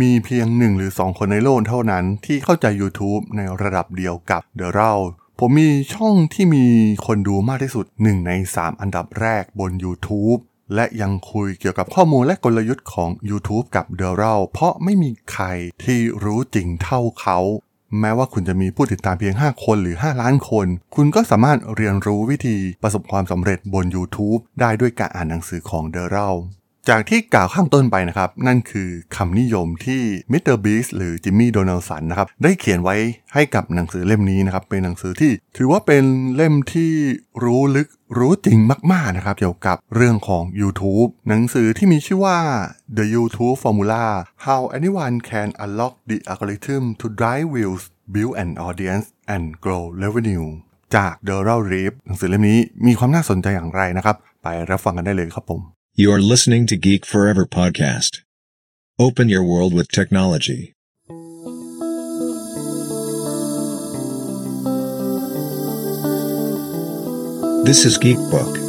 มีเพียงหนึ่งหรือสองคนในโลกเท่านั้นที่เข้าใจ YouTube ในระดับเดียวกับ The r o ผมมีช่องที่มีคนดูมากที่สุด 1 ใน 3 อันดับแรกบน YouTube และยังคุยเกี่ยวกับข้อมูลและกลยุทธ์ของ YouTube กับ The r o เพราะไม่มีใครที่รู้จริงเท่าเขา แม้ว่าคุณจะมีผู้ติดตามเพียง 5 คนหรือ 5 ล้านคน คุณก็สามารถเรียนรู้วิธีประสบความสำเร็จบน YouTube ได้ด้วยการอ่านหนังสือของ The r o จากที่กล่าวข้างต้นไปนะครับ นั่นคือคำนิยมที่มิสเตอร์บีสหรือจิมมี่โดนัลสันนะครับได้เขียนไว้ให้กับหนังสือเล่มนี้นะครับ เป็นหนังสือที่ถือว่าเป็นเล่มที่รู้ลึกรู้จริงมาก ๆ นะครับ เกี่ยวกับเรื่องของ YouTube หนังสือที่มีชื่อว่า The YouTube Formula How Anyone Can Unlock the Algorithm to Drive Views Build an Audience and Grow Revenue จาก d e r a l Reeve หนังสือเล่มนี้มีความน่าสนใจอย่างไรนะครับ ไปรับฟังกันได้เลยครับผม You're listening to Geek Forever podcast. Open your world with technology. This is Geek Book.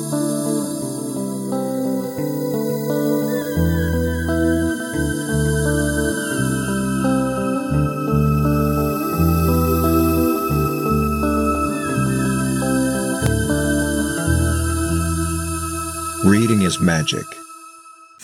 Magic.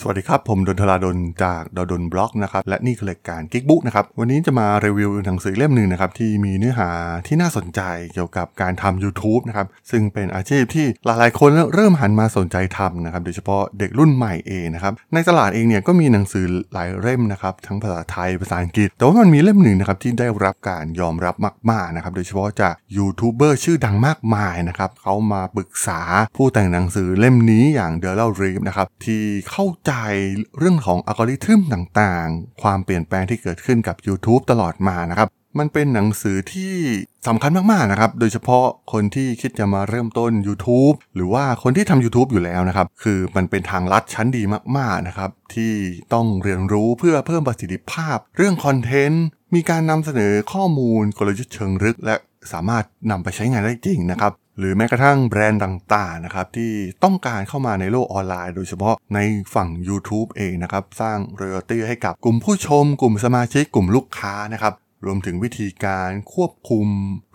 สวัสดีครับ ผมดนทลาดนจากดดนบล็อกนะครับ และนี่คือรายการกิ๊กบุ๊กนะครับ วันนี้จะมารีวิวหนังสือเล่มหนึ่งนะครับ ที่มีเนื้อหาที่น่าสนใจเกี่ยวกับการทำ YouTube นะครับ ซึ่งเป็นอาชีพที่หลายๆ คนเริ่มหันมาสนใจทำนะครับ โดยเฉพาะเด็กรุ่นใหม่เองนะครับ ในตลาดเองเนี่ยก็มีหนังสือหลายเล่มนะครับ ทั้งภาษาไทยภาษาอังกฤษ แต่ว่ามันมีเล่มหนึ่งนะครับที่ได้รับการยอมรับมากๆนะครับ โดยเฉพาะจากยูทูบเบอร์ชื่อดังมากมายนะครับเขามาปรึกษาผู้แต่งหนังสือเล่มนี้อย่าง Derral Eves นะครับที่เข้าใจเรื่องของอัลกอริทึมต่างๆ ความเปลี่ยนแปลงที่เกิดขึ้นกับ YouTube ตลอดมานะครับ มันเป็นหนังสือที่สำคัญมากๆนะครับ โดยเฉพาะคนที่คิดจะมาเริ่มต้น YouTube หรือว่าคนที่ทำ YouTube อยู่แล้วนะครับ คือมันเป็นทางลัดชั้นดีมากๆนะครับ ที่ต้องเรียนรู้เพื่อเพิ่มประสิทธิภาพ เรื่องคอนเทนต์ มีการนำเสนอข้อมูลกลยุทธ์เชิงลึก และสามารถนำไปใช้งานได้จริงนะครับ หรือแม้กระทั่งแบรนด์ต่างๆนะครับที่ต้องการเข้ามาในโลกออนไลน์ โดยเฉพาะในฝั่ง YouTube เองนะครับ สร้างเรอตี้ให้กับกลุ่มผู้ชม กลุ่มสมาชิกกลุ่มลูกค้านะครับ รวมถึงวิธีการควบคุม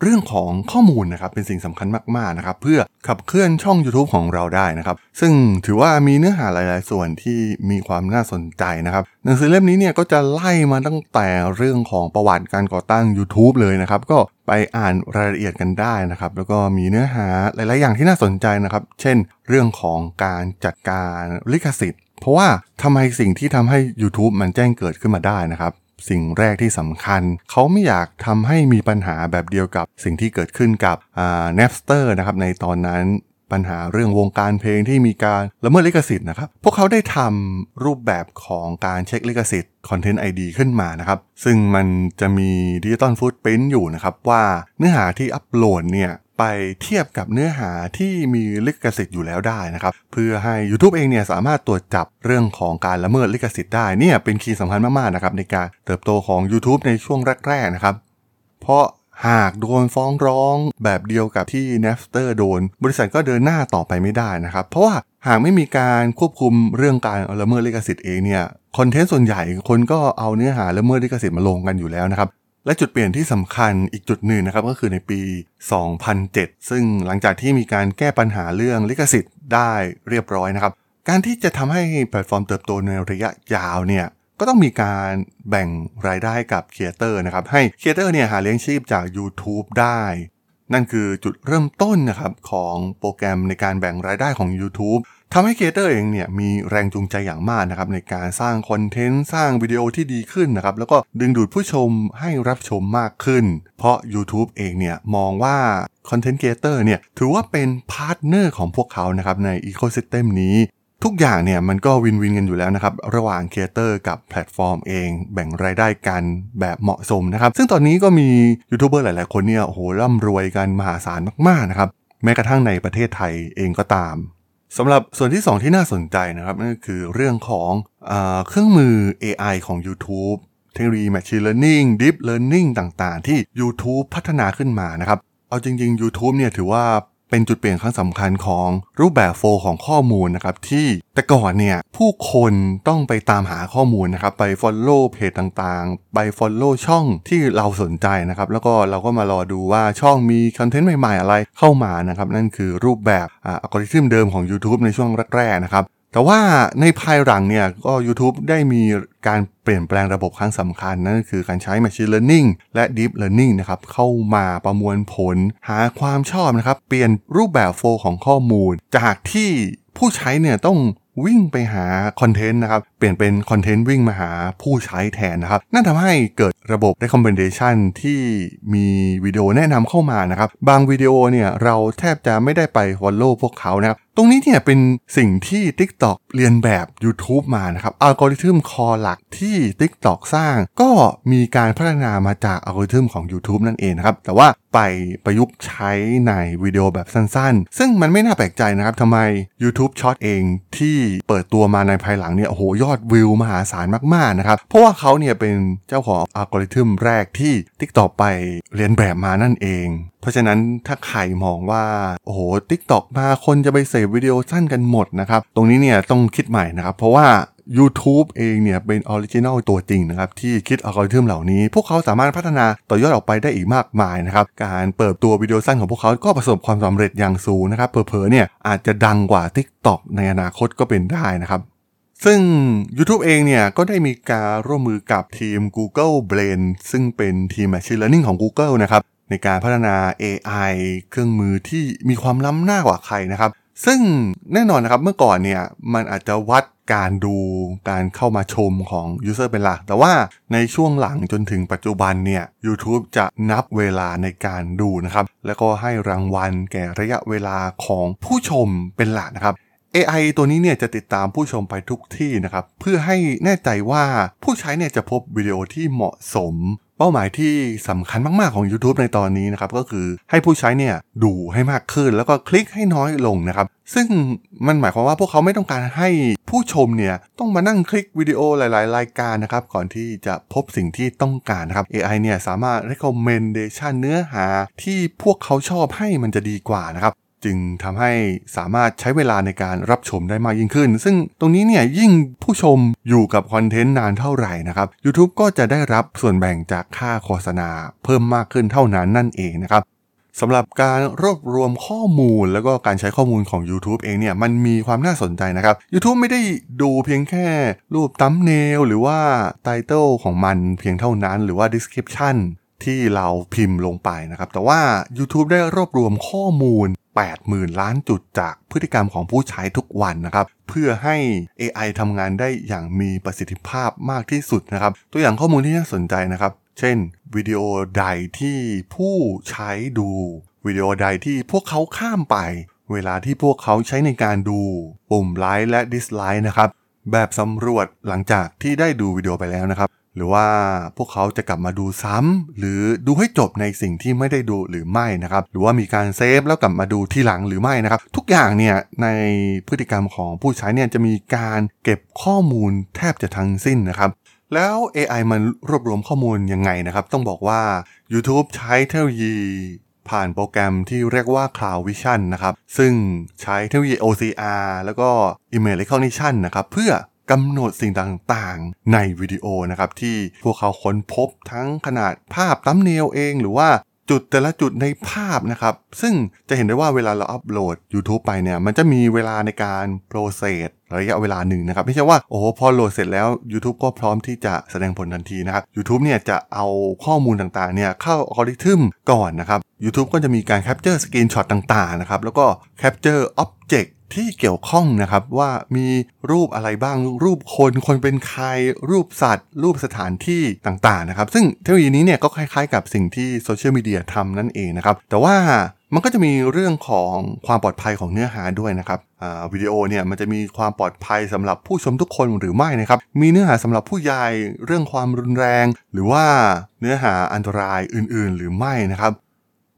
เรื่องของข้อมูลนะครับ เป็นสิ่งสำคัญมากๆนะครับ เพื่อขับเคลื่อนช่อง YouTube ของเราได้นะครับ ซึ่งถือว่ามีเนื้อหาหลายๆ ส่วนที่มีความน่าสนใจนะครับ หนังสือเล่มนี้เนี่ยก็จะไล่มาตั้งแต่เรื่องของประวัติการก่อตั้ง YouTube เลยนะครับ ก็ไปอ่านรายละเอียดกันได้นะครับ แล้วก็มีเนื้อหาหลาย ๆ อย่างที่น่าสนใจนะครับ เช่น เรื่องของการจัดการลิขสิทธิ์ เพราะว่าทำไมสิ่งที่ทำให้ YouTube มันแจ้งเกิดขึ้นมาได้นะครับ สิ่งแรกที่สำคัญ เขาไม่อยากทำให้มีปัญหาแบบเดียวกับสิ่งที่เกิดขึ้นกับอ่า Napster นะครับในตอนนั้นปัญหาเรื่องวงการเพลงที่มีการละเมิดลิขสิทธิ์นะครับ พวกเขาได้ทำรูปแบบของการเช็คลิขสิทธิ์ Content ID ขึ้นมานะครับ ซึ่งมันจะมี digital footprint อยู่นะครับ ว่าเนื้อหาที่อัปโหลดเนี่ย ไปเทียบกับเนื้อหาที่มีลิขสิทธิ์อยู่แล้วได้นะครับเพื่อให้ YouTube เองเนี่ยสามารถตรวจจับเรื่องของการละเมิดลิขสิทธิ์ได้เนี่ยเป็น key สำคัญมากๆนะครับในการเติบโตของ YouTube ในช่วงแรกๆนะครับ เพราะหากโดนฟ้องร้องแบบเดียวกับที่ Napster โดน บริษัทก็เดินหน้าต่อไปไม่ได้นะครับ เพราะว่าหากไม่มีการควบคุมเรื่องการละเมิดลิขสิทธิ์เองเนี่ยคอนเทนต์ส่วนใหญ่คนก็เอาเนื้อหาละเมิดลิขสิทธิ์มาลงกันอยู่แล้วนะครับ และจุดเปลี่ยนที่สำคัญอีกจุดหนึ่งนะครับก็คือในปี 2007 ซึ่งหลังจากที่มีการแก้ปัญหาเรื่องลิขสิทธิ์ได้เรียบร้อยนะครับ การที่จะทำให้แพลตฟอร์มเติบโตในระยะยาวเนี่ยก็ต้องมีการแบ่งรายได้กับครีเอเตอร์นะครับ ให้ครีเอเตอร์เนี่ยหาเลี้ยงชีพจาก YouTube ได้ นั่นคือจุดเริ่มต้นนะครับของโปรแกรมในการแบ่งรายได้ของ YouTube ทำให้ครีเอเตอร์เองเนี่ยมีแรงจูงใจอย่างมากนะครับในการสร้างคอนเทนต์สร้างวิดีโอที่ดีขึ้นนะครับแล้วก็ดึงดูดผู้ชมให้รับชมมากขึ้น เพราะ YouTube เองเนี่ยมองว่าคอนเทนต์ครีเอเตอร์เนี่ยถือว่าเป็น partner ของพวกเขานะครับใน ecosystem นี้ทุกอย่างเนี่ยมันก็ win-win กันอยู่แล้วนะครับ ระหว่างครีเอเตอร์กับแพลตฟอร์มเอง แบ่งรายได้กันแบบเหมาะสมนะครับ ซึ่งตอนนี้ก็มียูทูบเบอร์หลาย ๆ คนเนี่ยโอ้โหร่ำรวยกันมหาศาลมาก ๆ นะครับ แม้กระทั่งในประเทศไทยเองก็ตาม สำหรับส่วนที่ 2 ที่น่าสนใจนะครับนั่นก็คือเรื่องของอเครื่องมือ AI ของ YouTube เทคโนโลยี Machine Learning Deep Learning ต่างๆ ที่ YouTube พัฒนาขึ้นมานะครับ เอาจริง ๆ YouTube เนี่ยถือว่า เป็นจุดเปลี่ยนครั้งสำคัญของรูปแบบโฟของข้อมูลนะครับที่แต่ก่อนเนี่ยผู้คนต้องไปตามหาข้อมูลนะครับไป Follow เพจต่างๆ ไป Follow ช่องที่เราสนใจนะครับแล้วก็เราก็มารอดูว่าช่องมีคอนเทนต์ใหม่ๆอะไรเข้ามานะครับนั่นคือรูปแบบอัลกอริทึมเดิมของ YouTube ในช่วงแรกๆนะครับ แต่ว่าในภายหลังเนี่ยก็ YouTube ได้มีการเปลี่ยนแปลงระบบครั้งสำคัญ นั่นคือการใช้ Machine Learning และ Deep Learning นะครับเข้ามาประมวลผลหาความชอบนะครับ เปลี่ยนรูปแบบโฟลของข้อมูล จากที่ผู้ใช้เนี่ยต้องวิ่งไปหาคอนเทนต์นะครับ เปลี่ยนเป็นคอนเทนต์วิ่งมาหาผู้ใช้แทนนะครับ นั่นทำให้เกิดระบบ recommendation ที่มีวิดีโอแนะนำเข้ามานะครับ บางวิดีโอเนี่ยเราแทบจะไม่ได้ไป follow พวกเขานะครับตรงนี้เนี่ยเป็นสิ่งที่ TikTok เรียนแบบ YouTube มานะครับอัลกอริทึมคอหลักที่ TikTok สร้าง ก็มีการพัฒนามาจากอัลกอริทึมของ YouTube นั่นเองนะครับ แต่ว่าไปประยุกต์ใช้ในวิดีโอแบบสั้นๆ ซึ่งมันไม่น่าแปลกใจนะครับทำไม YouTube Short เองที่เปิดตัวมาในภายหลังเนี่ยโอ้โหยอดวิวมหาศาลมากๆนะครับ เพราะว่าเขาเนี่ยเป็นเจ้าของอัลกอริทึมแรกที่ TikTok ไปเลียนแบบมานั่นเอง เพราะฉะนั้นถ้าใครมองว่าโอ้โห TikTok มาคนจะไปเสพวิดีโอสั้นกันหมดนะครับ ตรงนี้เนี่ยต้องคิดใหม่นะครับ เพราะว่า YouTube เองเนี่ยเป็น original ตัวจริงนะครับ ที่คิดอัลกอริทึมเหล่านี้ พวกเขาสามารถพัฒนาต่อยอดออกไปได้อีกมากมายนะครับ การเปิดตัววิดีโอสั้นของพวกเขาก็ประสบความสำเร็จอย่างสูงนะครับเผลอๆเนี่ยอาจจะดังกว่า TikTok ในอนาคตก็เป็นได้นะครับซึ่ง YouTube เองเนี่ยก็ได้มีการร่วมมือกับทีม Google Brain ซึ่งเป็นทีม Machine Learning ของ Google นะครับในการพัฒนา AI เครื่องมือที่มีความล้ำหน้ากว่าใครนะครับ ซึ่งแน่นอนนะครับเมื่อก่อนเนี่ยมันอาจจะวัดการดูการเข้ามาชมของ User เป็นหลัก แต่ว่าในช่วงหลังจนถึงปัจจุบันเนี่ย YouTube จะนับเวลาในการดูนะครับ แล้วก็ให้รางวัลแก่ระยะเวลาของผู้ชมเป็นหลักนะครับ AI ตัวนี้เนี่ยจะติดตามผู้ชมไปทุกที่นะครับ เพื่อให้แน่ใจว่าผู้ใช้เนี่ยจะพบวิดีโอที่เหมาะสม เป้าหมายที่สำคัญมาก ๆ ของ YouTube ในตอนนี้นะครับ ก็คือให้ผู้ใช้เนี่ยดูให้มากขึ้น แล้วก็คลิกให้น้อยลงนะครับ ซึ่งมันหมายความว่าพวกเขาไม่ต้องการให้ผู้ชมเนี่ยต้องมานั่งคลิกวิดีโอหลาย ๆ รายการนะครับ ก่อนที่จะพบสิ่งที่ต้องการนะครับ AI เนี่ยสามารถ recommendation เนื้อหาที่พวกเขาชอบให้มันจะดีกว่านะครับ จึงทำให้สามารถใช้เวลาในการรับชมได้มากยิ่งขึ้น ซึ่งตรงนี้เนี่ยยิ่งผู้ชมอยู่กับคอนเทนต์นานเท่าไหร่นะครับ YouTube ก็จะได้รับส่วนแบ่งจากค่าโฆษณาเพิ่มมากขึ้นเท่านั้นนั่นเองนะครับสำหรับการรวบรวมข้อมูลแล้วก็การใช้ข้อมูลของ YouTube เองเนี่ยมันมีความน่าสนใจนะครับ YouTube ไม่ได้ดูเพียงแค่รูปตัมเนลหรือว่าไตเติลของมันเพียงเท่านั้น หรือว่า description ที่เราพิมพ์ลงไปนะครับ แต่ว่า YouTube ได้รวบรวมข้อมูล 80,000 ล้านจุดจากพฤติกรรมของผู้ใช้ทุกวันนะครับ เพื่อให้ AI ทำงานได้อย่างมีประสิทธิภาพมากที่สุดนะครับ ตัวอย่างข้อมูลที่น่าสนใจนะครับ เช่น วิดีโอใดที่ผู้ใช้ดู วิดีโอใดที่พวกเขาข้ามไป เวลาที่พวกเขาใช้ในการดู ปุ่มไลค์และดิสไลค์นะครับแบบสำรวจหลังจากที่ได้ดูวิดีโอไปแล้วนะครับ หรือว่าพวกเขาจะกลับมาดูซ้ำหรือดูให้จบในสิ่งที่ไม่ได้ดูหรือไม่นะครับหรือว่ามีการเซฟแล้วกลับมาดูที่หลังหรือไม่นะครับทุกอย่างเนี่ยในพฤติกรรมของผู้ใช้เนี่ยจะมีการเก็บข้อมูลแทบจะทั้งสิ้นนะครับแล้ว AI มันรวบรวมข้อมูลยังไงนะครับ ต้องบอกว่า YouTube ใช้เทคโนโลยีผ่านโปรแกรมที่เรียกว่า Cloud Vision นะครับ ซึ่งใช้เทคโนโลยี OCR แล้วก็ Image Recognition นะครับ เพื่อ กำหนดสิ่งต่างๆ ในวิดีโอนะครับที่พวกเขาค้นพบทั้งขนาดภาพ thumbnail เองหรือว่าจุดแต่ละจุดในภาพนะครับ ซึ่งจะเห็นได้ว่าเวลาเราอัปโหลด YouTube ไปเนี่ย มันจะมีเวลาในการ process ระยะเวลาหนึ่งนะครับ ไม่ใช่ว่า โอ้โหพอโหลดเสร็จแล้ว YouTube ก็พร้อมที่จะแสดงผลทันทีนะครับ YouTube เนี่ยจะเอาข้อมูลต่างๆ เนี่ยเข้าอัลกอริทึมก่อนนะครับ YouTube ก็จะมีการ capture screenshot ต่างๆ นะครับ แล้วก็capture object ที่เกี่ยวข้องนะครับว่ามีรูปอะไรบ้างรูปคนคนเป็นใคร รูปสัตว์ รูปสถานที่ต่างๆนะครับ ซึ่งเทคโนโลยีนี้เนี่ยก็คล้ายๆกับสิ่งที่โซเชียลมีเดียทำนั่นเองนะครับ แต่ว่ามันก็จะมีเรื่องของความปลอดภัยของเนื้อหาด้วยนะครับวิดีโอเนี่ยมันจะมีความปลอดภัยสำหรับผู้ชมทุกคนหรือไม่นะครับ มีเนื้อหาสำหรับผู้ใหญ่เรื่องความรุนแรง หรือว่าเนื้อหาอันตรายอื่นๆ หรือไม่นะครับ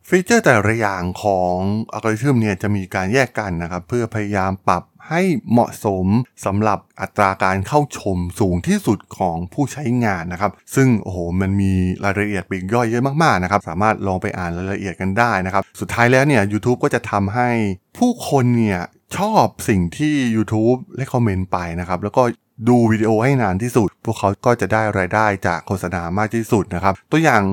ฟีเจอร์แต่ละอย่างของอัลกอริทึมเนี่ยจะมีการแยกกันนะครับ เพื่อพยายามปรับให้เหมาะสมสำหรับอัตราการเข้าชมสูงที่สุดของผู้ใช้งานนะครับ ซึ่งโอ้โหมันมีรายละเอียดปีกย่อยเยอะมากๆนะครับ สามารถลองไปอ่านรายละเอียดกันได้นะครับ สุดท้ายแล้วเนี่ย YouTube ก็จะทำให้ผู้คนเนี่ยชอบสิ่งที่ YouTube และคอมเมนต์ไปนะครับ แล้วก็ดูวิดีโอให้นานที่สุด พวกเขาก็จะได้รายได้จากโฆษณามากที่สุดนะครับ ตัวอย่าง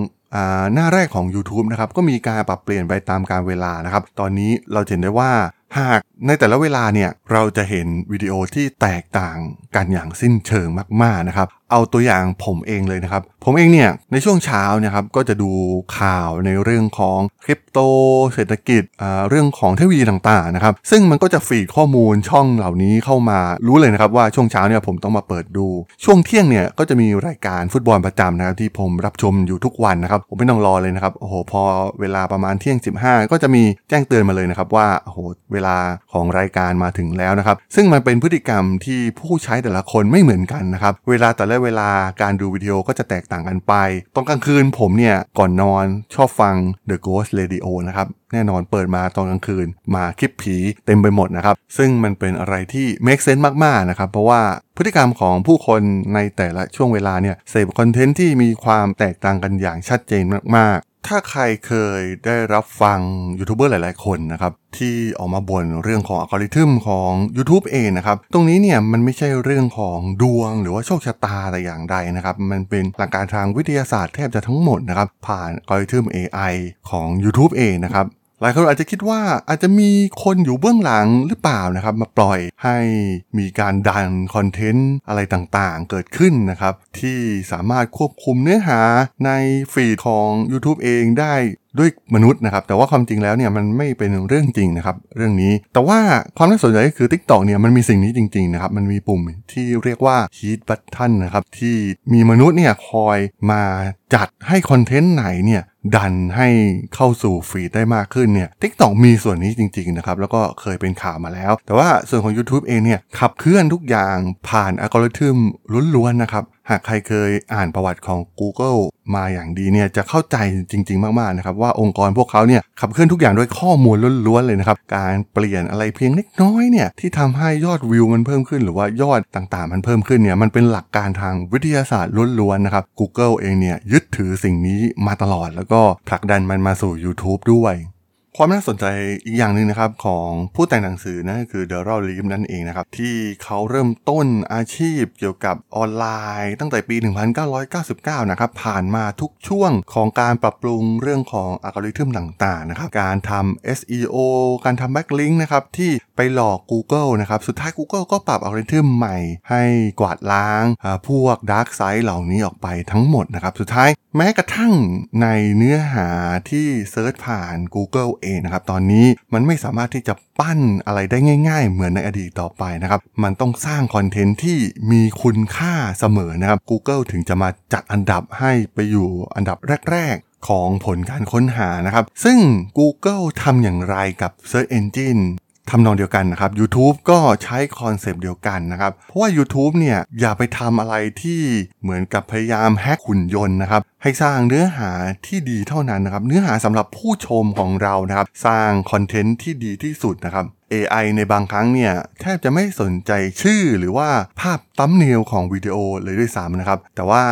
หน้าแรกของ YouTube นะครับก็มีการปรับเปลี่ยนไปตามการเวลานะครับ ตอนนี้เราเห็นได้ว่าหากในแต่ละเวลาเนี่ยเราจะเห็นวิดีโอที่แตกต่างกันอย่างสิ้นเชิงมากๆนะครับ เอาตัวอย่างผมเองเลยนะครับ ผมเองเนี่ยในช่วงเช้านะครับก็จะดูข่าวในเรื่องของคริปโตเศรษฐกิจเรื่องของเทคโนโลยีต่างๆนะครับซึ่งมันก็จะฟีดข้อมูลช่องเหล่านี้เข้ามารู้เลยนะครับว่าช่วงเช้าเนี่ยผมต้องมาเปิดดู ช่วงเที่ยงเนี่ยก็จะมีรายการฟุตบอลประจำนะครับที่ผมรับชมอยู่ทุกวันนะครับผมไม่ต้องรอเลยนะครับโอ้โหพอเวลาประมาณเที่ยง 15 ก็จะมีแจ้งเตือนมาเลยนะครับว่าโอ้โหเวลาของรายการมาถึงแล้วนะครับซึ่งมันเป็นพฤติกรรมที่ผู้ใช้แต่ละคนไม่เหมือนกันนะครับเวลาแต่ละเวลาการดูวิดีโอก็จะแตกต่างกันไป ตอนกลางคืนผมเนี่ย ก่อนนอนชอบฟัง The Ghost Radio นะครับ แน่นอนเปิดมาตอนกลางคืน มาคลิปผีเต็มไปหมดนะครับ ซึ่งมันเป็นอะไรที่ make sense มาก ๆ นะครับ เพราะว่าพฤติกรรมของผู้คนในแต่ละช่วงเวลาเนี่ยเสพคอนเทนต์ที่มีความแตกต่างกันอย่างชัดเจนมาก ถ้าใครเคยได้รับฟังยูทูบเบอร์หลาย ๆ คนนะครับ ที่ออกมาบ่นเรื่องของอัลกอริทึมของ YouTube เองนะครับ ตรงนี้เนี่ยมันไม่ใช่เรื่องของดวงหรือว่าโชคชะตาแต่อย่างใดนะครับ มันเป็นหลักการทางวิทยาศาสตร์แทบจะทั้งหมดนะครับ ผ่านอัลกอริทึม AI ของ YouTube เองนะครับ หลายคนอาจจะคิดว่าอาจจะมีคนอยู่เบื้องหลังหรือเปล่านะครับ มาปล่อยให้มีการดันคอนเทนต์อะไรต่างๆ เกิดขึ้นนะครับ ที่สามารถควบคุมเนื้อหาในฟีดของ YouTube เองได้ด้วยมนุษย์นะครับ แต่ว่าความจริงแล้วเนี่ยมันไม่เป็นเรื่องจริงนะครับ เรื่องนี้แต่ว่าความน่าสนใจก็คือ TikTok เนี่ยมันมีสิ่งนี้จริงๆนะครับมันมีปุ่มที่เรียกว่า Heat Button นะครับที่มีมนุษย์เนี่ยคอยมา จัดให้คอนเทนต์ไหนเนี่ยดันให้เข้าสู่ฟีดได้มากขึ้นเนี่ย TikTok มีส่วนนี้จริงๆนะครับแล้วก็เคยเป็นข่าวมาแล้ว แต่ว่าส่วนของ YouTube เองเนี่ยขับเคลื่อนทุกอย่างผ่านอัลกอริทึมล้วนๆนะครับ หากใครเคยอ่านประวัติของ Google มาอย่างดีเนี่ยจะเข้าใจจริง ๆ มากๆนะครับว่าองค์กรพวกเขาเนี่ยขับเคลื่อนทุกอย่างด้วยข้อมูลล้วนๆเลยนะครับการเปลี่ยนอะไรเพียงเล็กน้อยเนี่ยที่ทำให้ยอดวิวมันเพิ่มขึ้น หรือว่ายอดต่างๆ มันเพิ่มขึ้นเนี่ยมันเป็นหลักการทางวิทยาศาสตร์ล้วนๆนะครับ Google เองเนี่ยยึดถือสิ่งนี้มาตลอดแล้วก็ผลักดันมันมาสู่ YouTube ด้วย ความน่าสนใจอีกอย่างหนึ่งนะครับของผู้แต่งหนังสือนะคือ Derral Eves นั่นเองนะครับ ที่เขาเริ่มต้นอาชีพเกี่ยวกับออนไลน์ ตั้งแต่ปี 1999 นะครับ ผ่านมาทุกช่วงของการปรับปรุงเรื่องของอัลกอริทึมต่างๆนะครับ การทำ SEO การทำ backlink นะครับ ที่ไปหลอก Google นะครับ สุดท้าย Google ก็ปรับอัลกอริทึมใหม่ ให้กวาดล้างพวก dark side เหล่านี้ออกไปทั้งหมดนะครับสุดท้ายแม้กระทั่งในเนื้อหาที่ search ผ่าน Google เองนะครับตอนนี้มันไม่สามารถที่จะปั้นอะไรได้ง่าย ๆ เหมือนในอดีตต่อไปนะครับมันต้องสร้างคอนเทนต์ที่มีคุณค่าเสมอนะครับ Google ถึงจะมาจัดอันดับให้ไปอยู่อันดับแรกๆของผลการค้นหานะครับ ซึ่ง Google ทำอย่างไรกับ Search Engine ทำนองเดียวกันนะครับ YouTube ก็ใช้คอนเซปต์เดียวกันนะครับ เพราะว่า YouTube เนี่ยอย่าไปทำอะไรที่เหมือนกับพยายามแฮกหุ่นยนต์นะครับ ให้สร้างเนื้อหาที่ดีเท่านั้นนะครับ เนื้อหาสำหรับผู้ชมของเรานะครับ สร้างคอนเทนต์ที่ดีที่สุดนะครับ AI ในบางครั้งเนี่ยแทบจะไม่สนใจชื่อหรือว่าภาพ thumbnail ของวิดีโอเลยด้วยซ้ำนะครับ แต่ว่า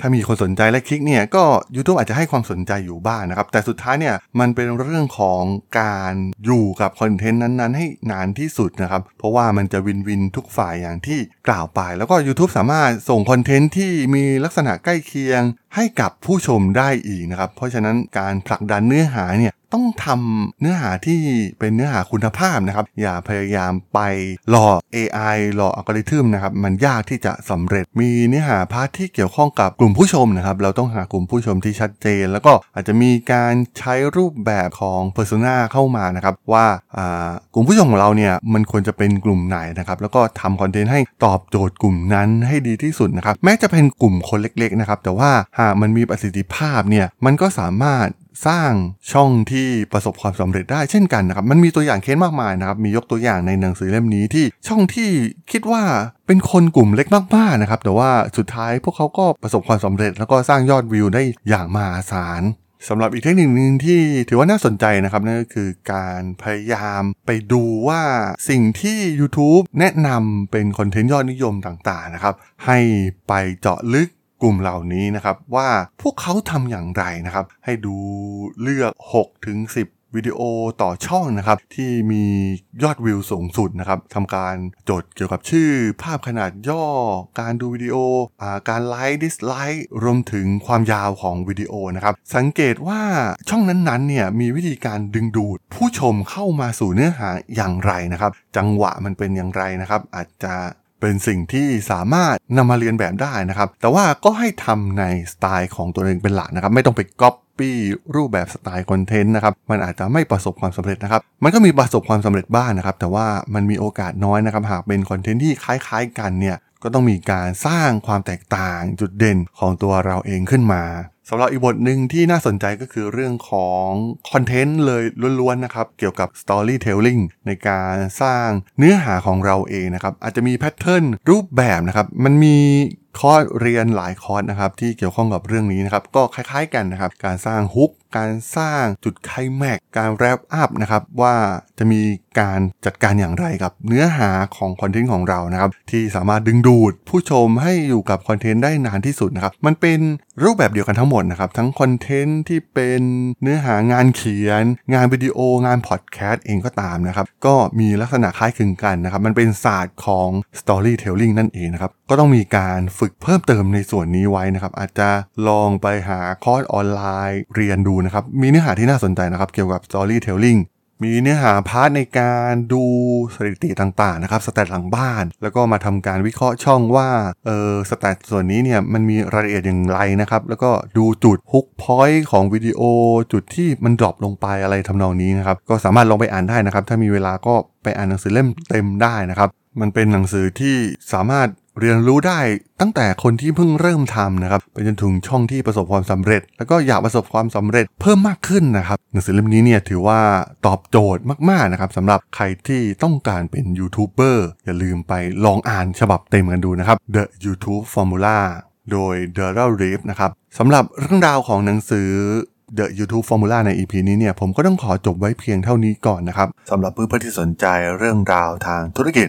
ถ้ามีคนสนใจและคลิกเนี่ยก็ YouTube อาจจะให้ความสนใจอยู่บ้างนะครับ แต่สุดท้ายเนี่ยมันเป็นเรื่องของการอยู่กับคอนเทนต์นั้นๆ ให้นานที่สุดนะครับ เพราะว่ามันจะ win-win ทุกฝ่ายอย่างที่กล่าวไป แล้วก็ YouTube สามารถส่งคอนเทนต์ที่มีลักษณะใกล้เคียงให้กับผู้ชมได้อีกนะครับ เพราะฉะนั้นการผลักดันเนื้อหาเนี่ย ต้องทำเนื้อหาที่เป็นเนื้อหาคุณภาพนะครับ อย่าพยายามไปหลอก AI หลอกอัลกอริทึมนะครับ มันยากที่จะสำเร็จ มีเนื้อหา part ที่เกี่ยวข้องกับกลุ่มผู้ชมนะครับ เราต้องหากลุ่มผู้ชมที่ชัดเจน แล้วก็อาจจะมีการใช้รูปแบบของ Persona เข้ามานะครับ ว่ากลุ่มผู้ชมของเราเนี่ยมันควรจะเป็นกลุ่มไหนนะครับ แล้วก็ทำคอนเทนต์ให้ตอบโจทย์กลุ่มนั้นให้ดีที่สุดนะครับ แม้จะเป็นกลุ่มคนเล็กๆนะครับ แต่ว่าหากมันมีประสิทธิภาพเนี่ย มันก็สามารถ สร้างช่องที่ประสบความสำเร็จได้เช่นกันนะครับมันมีตัวอย่างเคสมากมายนะครับมียกตัวอย่างในหนังสือเล่มนี้ที่ช่องที่คิดว่าเป็นคนกลุ่มเล็กมากๆนะครับแต่ว่าสุดท้ายพวกเขาก็ประสบความสำเร็จ แล้วก็สร้างยอดวิวได้อย่างมหาศาลสำหรับอีกเทคนิคหนึ่งที่ถือว่าน่าสนใจนะครับนั่นก็คือการพยายามไปดูว่าสิ่งที่ YouTube แนะนำเป็นคอนเทนต์ยอดนิยมต่างๆนะครับให้ไปเจาะลึก กลุ่มเหล่านี้นะครับว่าพวกเขาทำอย่างไรนะครับ ให้ดูเลือก6ถึง10วิดีโอต่อช่องนะครับที่มียอดวิวสูงสุดนะครับทำการจดเกี่ยวกับชื่อ ภาพขนาดย่อ การดูวิดีโออาการ like dislike รวมถึงความยาวของวิดีโอนะครับสังเกตว่าช่องนั้นๆเนี่ยมีวิธีการดึงดูด ผู้ชมเข้ามาสู่เนื้อหาอย่างไรนะครับ จังหวะมันเป็นอย่างไรนะครับ อาจจะ เป็นสิ่งที่สามารถนำมาเลียนแบบได้นะครับ แต่ว่าก็ให้ทำในสไตล์ของตัวเองเป็นหลักนะครับ ไม่ต้องไปก๊อปปี้รูปแบบสไตล์คอนเทนต์นะครับ มันอาจจะไม่ประสบความสำเร็จนะครับ มันก็มีประสบความสำเร็จบ้างนะครับ แต่ว่ามันมีโอกาสน้อยนะครับ หากเป็นคอนเทนต์ที่คล้ายๆ กันเนี่ย ก็ต้องมีการสร้างความแตกต่างจุดเด่นของตัวเราเองขึ้นมา สำหรับอีกบทหนึ่งที่น่าสนใจก็คือเรื่องของคอนเทนต์เลยล้วนๆนะครับ เกี่ยวกับ storytelling ในการสร้างเนื้อหาของเราเองนะครับ อาจจะมีแพทเทิร์นรูปแบบนะครับ มันมีคอร์สเรียนหลายคอร์สนะครับที่เกี่ยวข้องกับเรื่องนี้นะครับ ก็คล้ายๆกันนะครับ การสร้าง hook การสร้างจุดไคลแม็กการ wrap up นะครับว่าจะมีการจัดการอย่างไรกับเนื้อหาของคอนเทนต์ของเรานะครับที่สามารถดึงดูดผู้ชมให้อยู่กับคอนเทนต์ได้นานที่สุดนะครับ มันเป็น รูปแบบเดียวกันทั้งหมดนะครับ ทั้งคอนเทนต์ที่เป็นเนื้อหางานเขียน งานวิดีโองานพอดแคสต์เองก็ตามนะครับ ก็มีลักษณะคล้ายคลึงกันนะครับ มันเป็นศาสตร์ของ storytelling นั่นเองนะครับ ก็ต้องมีการฝึกเพิ่มเติมในส่วนนี้ไว้นะครับ อาจจะลองไปหาคอร์สออนไลน์เรียนดูนะครับ มีเนื้อหาที่น่าสนใจนะครับ เกี่ยวกับ storytelling มีเนื้อหา part ในการดูสถิติต่างๆนะครับ stat หลังบ้าน แล้วก็มาทำการวิเคราะห์ช่องว่าเออ stat ส่วนนี้เนี่ยมันมีรายละเอียดอย่างไรนะครับ แล้วก็ดูจุด hook point ของวิดีโอ จุดที่มัน drop ลงไปอะไรทำนองนี้นะครับก็สามารถลองไปอ่านได้นะครับ ถ้ามีเวลาก็ไปอ่านหนังสือเล่มเต็มได้นะครับมันเป็นหนังสือที่สามารถ เรียนรู้ได้ตั้งแต่คนที่เพิ่งเริ่มทำนะครับไปจนถึงช่องที่ประสบความสำเร็จ แล้วก็อยากประสบความสำเร็จเพิ่มมากขึ้นนะครับหนังสือเล่มนี้เนี่ยถือว่าตอบโจทย์มากๆนะครับสำหรับใครที่ต้องการเป็นยูทูบเบอร์อย่าลืมไปลองอ่านฉบับเต็มกันดูนะครับ The YouTube Formula โดย d a r r e l Reeve นะครับสำหรับเรื่องราวของหนังสือ The YouTube Formula ใน EP นี้เนี่ยผมก็ต้องขอจบไว้เพียงเท่านี้ก่อนนะครับสำหรับเพื่อนๆที่สนใจเรื่องราวทางธุรกิจ